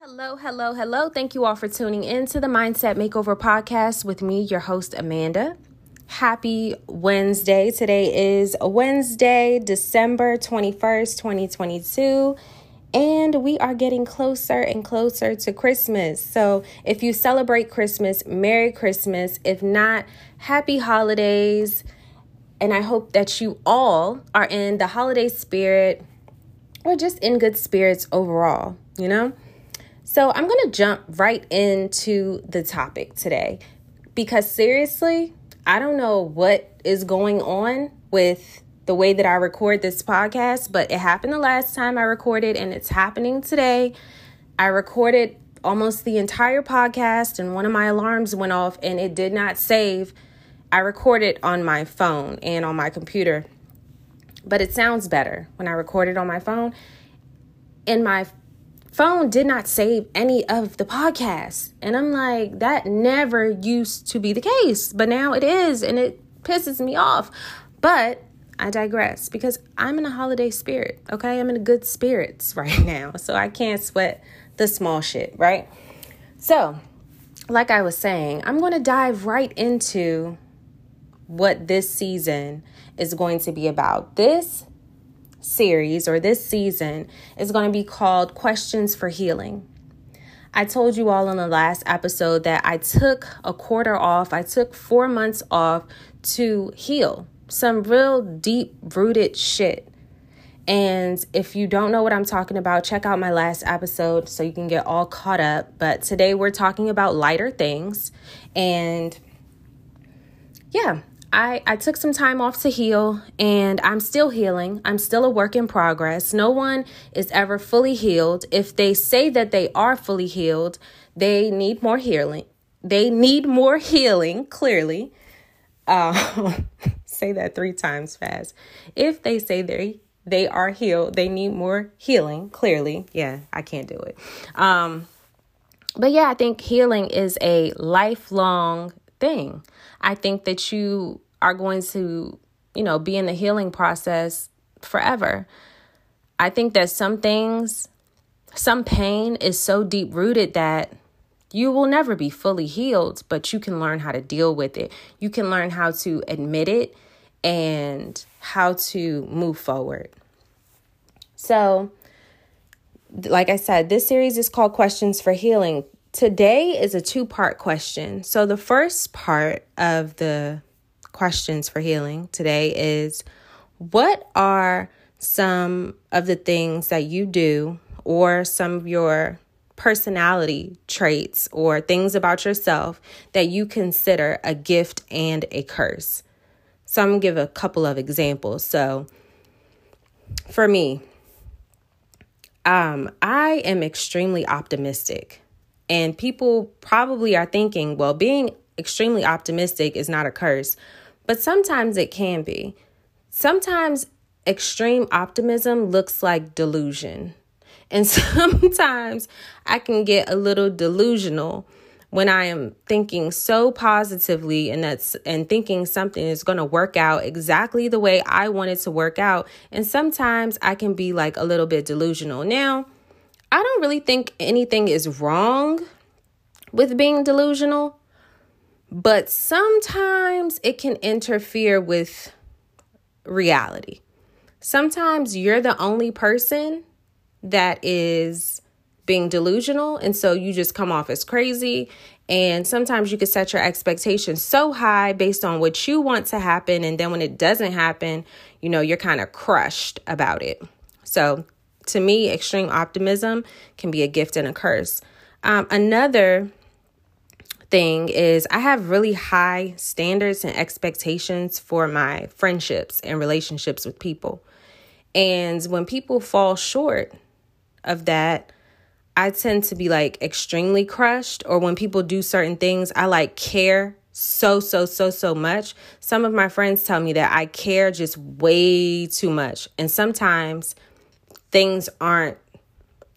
Hello, hello, hello. Thank you all for tuning in to the Mindset Makeover podcast with me, your host, Amanda. Happy Wednesday. Today is Wednesday, December 21st, 2022 and we are getting closer and closer to Christmas. So, if you celebrate Christmas, Merry Christmas. If not, Happy Holidays. And I hope that you all are in the holiday spirit or just in good spirits overall, you know? So, I'm going to jump right into the topic today because seriously, I don't know what is going on with the way that I record this podcast, but it happened the last time I recorded and it's happening today. I recorded almost the entire podcast and one of my alarms went off and it did not save. I recorded it on my phone and on my computer, but it sounds better when I record it on my phone. And my phone did not save any of the podcasts. And I'm like, that never used to be the case, but now it is and it pisses me off. But I digress because I'm in a holiday spirit, okay? I'm in good spirits right now, so I can't sweat the small shit, right? So, like I was saying, I'm going to dive right into what this season is going to be about. This series or this season is going to be called Questions for Healing. I told you all in the last episode that I took a quarter off, I took four months off to heal some real deep rooted shit. And if you don't know what I'm talking about, check out my last episode so you can get all caught up. But today we're talking about lighter things. And yeah, I, I took some time off to heal and I'm still healing. I'm still a work in progress. No one is ever fully healed. If they say that they are fully healed, they need more healing. They need more healing, clearly. Um, say that three times fast. If they say they they are healed, they need more healing. Clearly, yeah, I can't do it. Um, but yeah, I think healing is a lifelong thing. I think that you are going to, you know, be in the healing process forever. I think that some things, some pain is so deep rooted that you will never be fully healed, but you can learn how to deal with it. You can learn how to admit it and how to move forward. So, like I said, this series is called Questions for Healing. Today is a two part question. So, the first part of the questions for healing today is what are some of the things that you do or some of your personality traits or things about yourself that you consider a gift and a curse. So I'm to give a couple of examples. So for me, um, I am extremely optimistic. And people probably are thinking, well, being extremely optimistic is not a curse, but sometimes it can be. Sometimes extreme optimism looks like delusion. And sometimes I can get a little delusional when I am thinking so positively and that's and thinking something is going to work out exactly the way I want it to work out. And sometimes I can be like a little bit delusional. Now, I don't really think anything is wrong with being delusional, but sometimes it can interfere with reality. Sometimes you're the only person that is being delusional. And so you just come off as crazy. And sometimes you can set your expectations so high based on what you want to happen. And then when it doesn't happen, you know, you're kind of crushed about it. So to me, extreme optimism can be a gift and a curse. Um, another thing is I have really high standards and expectations for my friendships and relationships with people. And when people fall short of that, I tend to be like extremely crushed, or when people do certain things, I like care so, so, so, so much. Some of my friends tell me that I care just way too much. And sometimes things aren't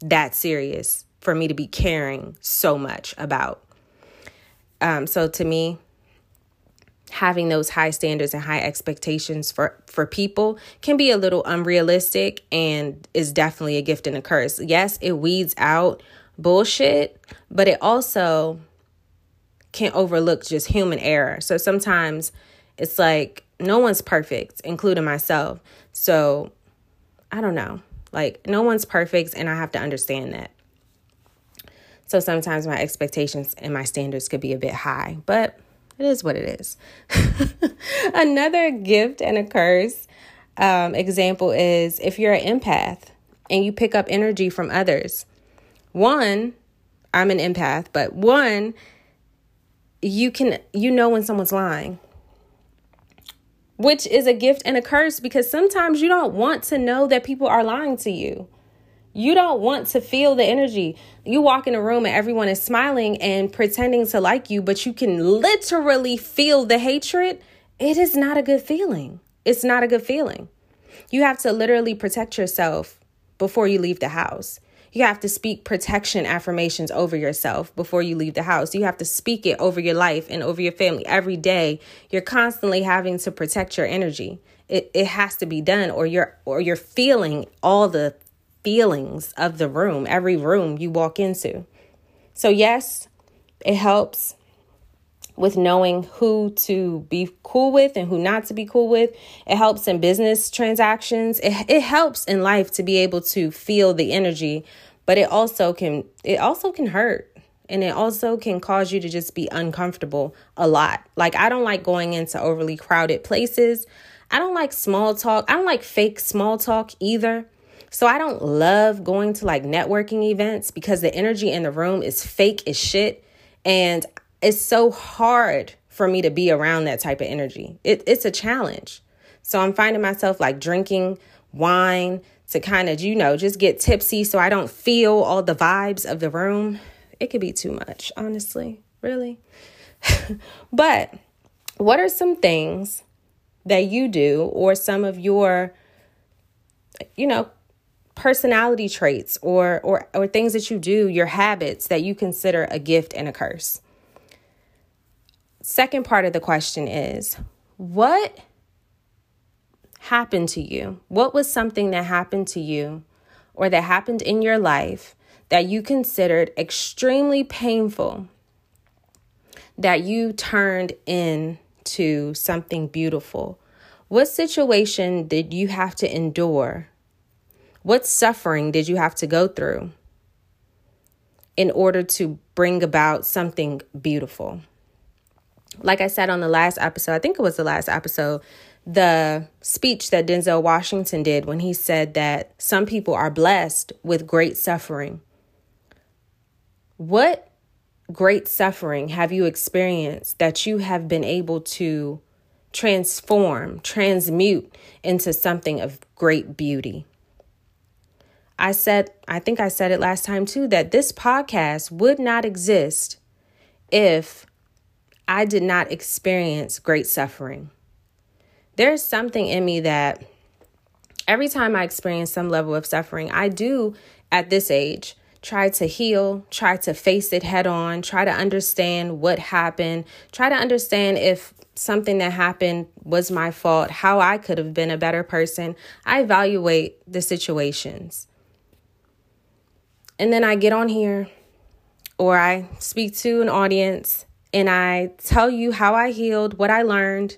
that serious for me to be caring so much about. Um, so to me, having those high standards and high expectations for for people can be a little unrealistic and is definitely a gift and a curse. Yes, it weeds out bullshit, but it also can overlook just human error. So sometimes it's like no one's perfect, including myself. So I don't know. Like no one's perfect and I have to understand that. So sometimes my expectations and my standards could be a bit high, but it is what it is. Another gift and a curse um, example is if you're an empath and you pick up energy from others. One, I'm an empath, but one, you can you know when someone's lying which is a gift and a curse because sometimes you don't want to know that people are lying to you you don't want to feel the energy. You walk in a room and everyone is smiling and pretending to like you, but you can literally feel the hatred. It is not a good feeling. It's not a good feeling. You have to literally protect yourself before you leave the house. You have to speak protection affirmations over yourself before you leave the house. You have to speak it over your life and over your family every day. You're constantly having to protect your energy. It, it has to be done or you're or you're feeling all the feelings of the room, every room you walk into. So, yes, it helps with knowing who to be cool with and who not to be cool with. It helps in business transactions. It, it helps in life to be able to feel the energy, but it also can it also can hurt and it also can cause you to just be uncomfortable a lot. Like I don't like going into overly crowded places. I don't like small talk. I don't like fake small talk either. So I don't love going to like networking events because the energy in the room is fake as shit. And it's so hard for me to be around that type of energy. It, it's a challenge. So I'm finding myself like drinking wine to kind of, you know, just get tipsy so I don't feel all the vibes of the room. It could be too much, honestly, really. but what are some things that you do or some of your, you know, personality traits or or or things that you do, your habits that you consider a gift and a curse. Second part of the question is what happened to you? What was something that happened to you or that happened in your life that you considered extremely painful that you turned into something beautiful? What situation did you have to endure what suffering did you have to go through in order to bring about something beautiful? Like I said on the last episode, I think it was the last episode, the speech that Denzel Washington did when he said that some people are blessed with great suffering. What great suffering have you experienced that you have been able to transform, transmute into something of great beauty? I said, I think I said it last time too, that this podcast would not exist if I did not experience great suffering. There's something in me that every time I experience some level of suffering, I do at this age try to heal, try to face it head on, try to understand what happened, try to understand if something that happened was my fault, how I could have been a better person. I evaluate the situations. And then I get on here or I speak to an audience and I tell you how I healed, what I learned.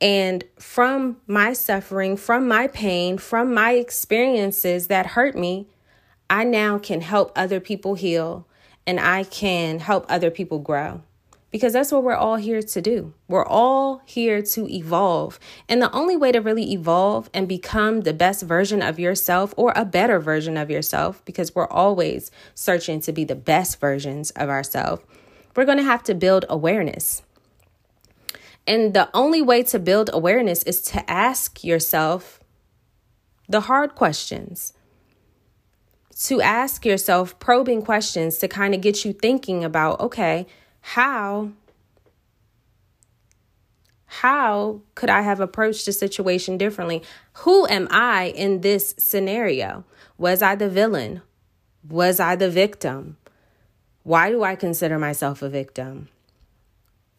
And from my suffering, from my pain, from my experiences that hurt me, I now can help other people heal and I can help other people grow because that's what we're all here to do. We're all here to evolve. And the only way to really evolve and become the best version of yourself or a better version of yourself, because we're always searching to be the best versions of ourselves, we're going to have to build awareness. And the only way to build awareness is to ask yourself the hard questions. To ask yourself probing questions to kind of get you thinking about, okay, how how could I have approached the situation differently? Who am I in this scenario? Was I the villain? Was I the victim? Why do I consider myself a victim?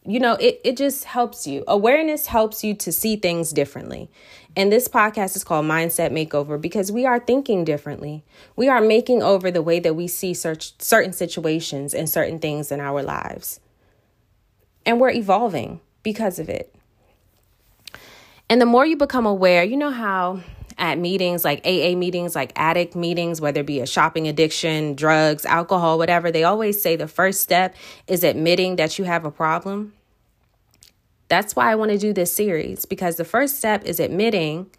You know, it, it just helps you. Awareness helps you to see things differently. And this podcast is called Mindset Makeover because we are thinking differently. We are making over the way that we see certain situations and certain things in our lives. And we're evolving because of it. And the more you become aware, you know how at meetings like AA meetings, like addict meetings, whether it be a shopping addiction, drugs, alcohol, whatever, they always say the first step is admitting that you have a problem. That's why I want to do this series because the first step is admitting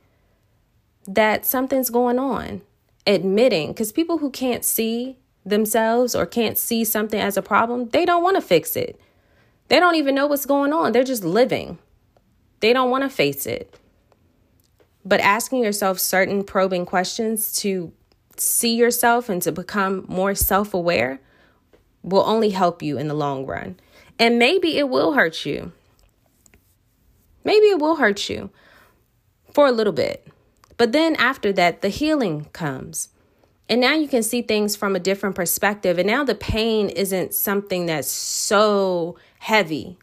that something's going on. Admitting, because people who can't see themselves or can't see something as a problem, they don't want to fix it. They don't even know what's going on. They're just living. They don't want to face it. But asking yourself certain probing questions to see yourself and to become more self aware will only help you in the long run. And maybe it will hurt you. Maybe it will hurt you for a little bit. But then after that, the healing comes. And now you can see things from a different perspective. And now the pain isn't something that's so heavy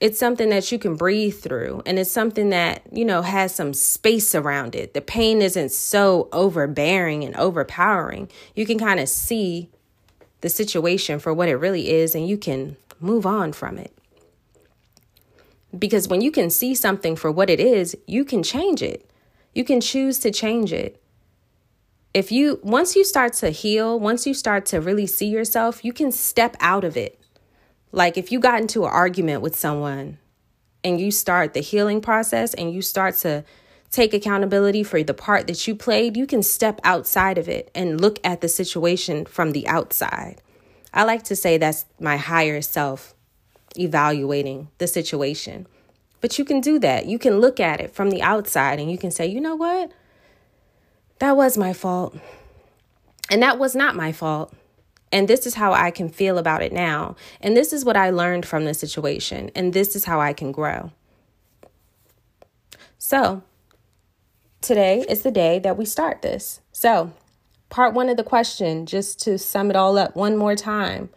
it's something that you can breathe through and it's something that you know has some space around it. The pain isn't so overbearing and overpowering. You can kind of see the situation for what it really is and you can move on from it. Because when you can see something for what it is you can change it. You can choose to change it. If you once you start to heal once you start to really see yourself you can step out of it like if you got into an argument with someone and you start the healing process and you start to take accountability for the part that you played, you can step outside of it and look at the situation from the outside. I like to say that's my higher self evaluating the situation. But you can do that. You can look at it from the outside and you can say, you know what? That was my fault. And that was not my fault. And this is how I can feel about it now. And this is what I learned from the situation. And this is how I can grow. So, today is the day that we start this. So, part one of the question, just to sum it all up one more time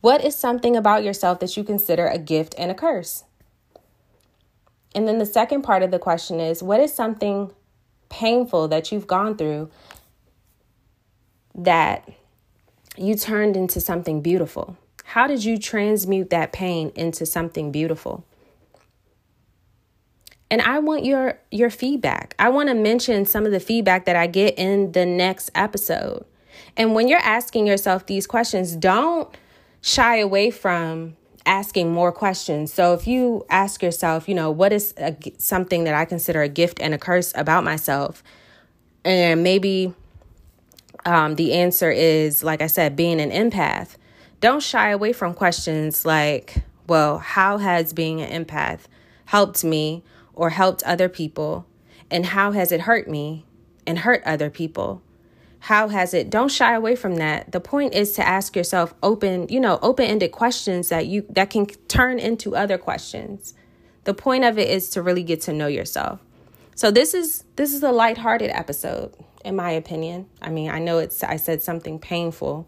What is something about yourself that you consider a gift and a curse? And then the second part of the question is What is something painful that you've gone through that you turned into something beautiful? How did you transmute that pain into something beautiful? And I want your your feedback. I want to mention some of the feedback that I get in the next episode. And when you're asking yourself these questions, don't shy away from asking more questions. So if you ask yourself, you know, what is a, something that I consider a gift and a curse about myself? And maybe um, the answer is, like I said, being an empath. Don't shy away from questions like, well, how has being an empath helped me or helped other people? And how has it hurt me and hurt other people? How has it? Don't shy away from that. The point is to ask yourself open, you know, open-ended questions that you that can turn into other questions. The point of it is to really get to know yourself. So this is this is a lighthearted episode in my opinion. I mean, I know it's I said something painful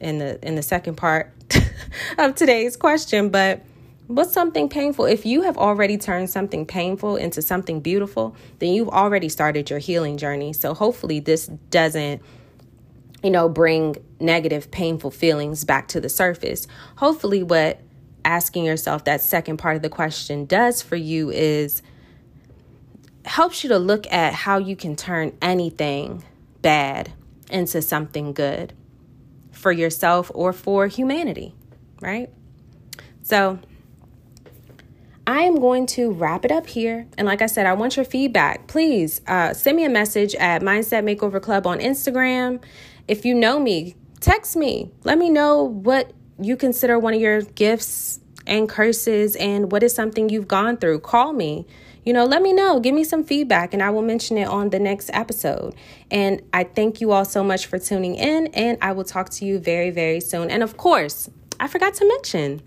in the in the second part of today's question, but what's something painful? If you have already turned something painful into something beautiful, then you've already started your healing journey. So hopefully this doesn't you know, bring negative painful feelings back to the surface. Hopefully what asking yourself that second part of the question does for you is helps you to look at how you can turn anything bad into something good for yourself or for humanity, right? So, I am going to wrap it up here. And like I said, I want your feedback. Please uh, send me a message at Mindset Makeover Club on Instagram. If you know me, text me. Let me know what you consider one of your gifts and curses and what is something you've gone through. Call me you know, let me know. Give me some feedback and I will mention it on the next episode. And I thank you all so much for tuning in and I will talk to you very, very soon. And of course, I forgot to mention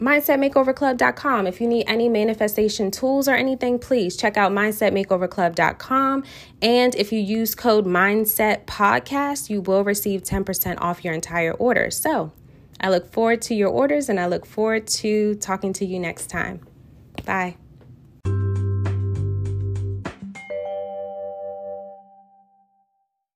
mindsetmakeoverclub.com. If you need any manifestation tools or anything, please check out mindsetmakeoverclub.com. And if you use code mindset podcast, you will receive 10% off your entire order. So I look forward to your orders and I look forward to talking to you next time. Bye.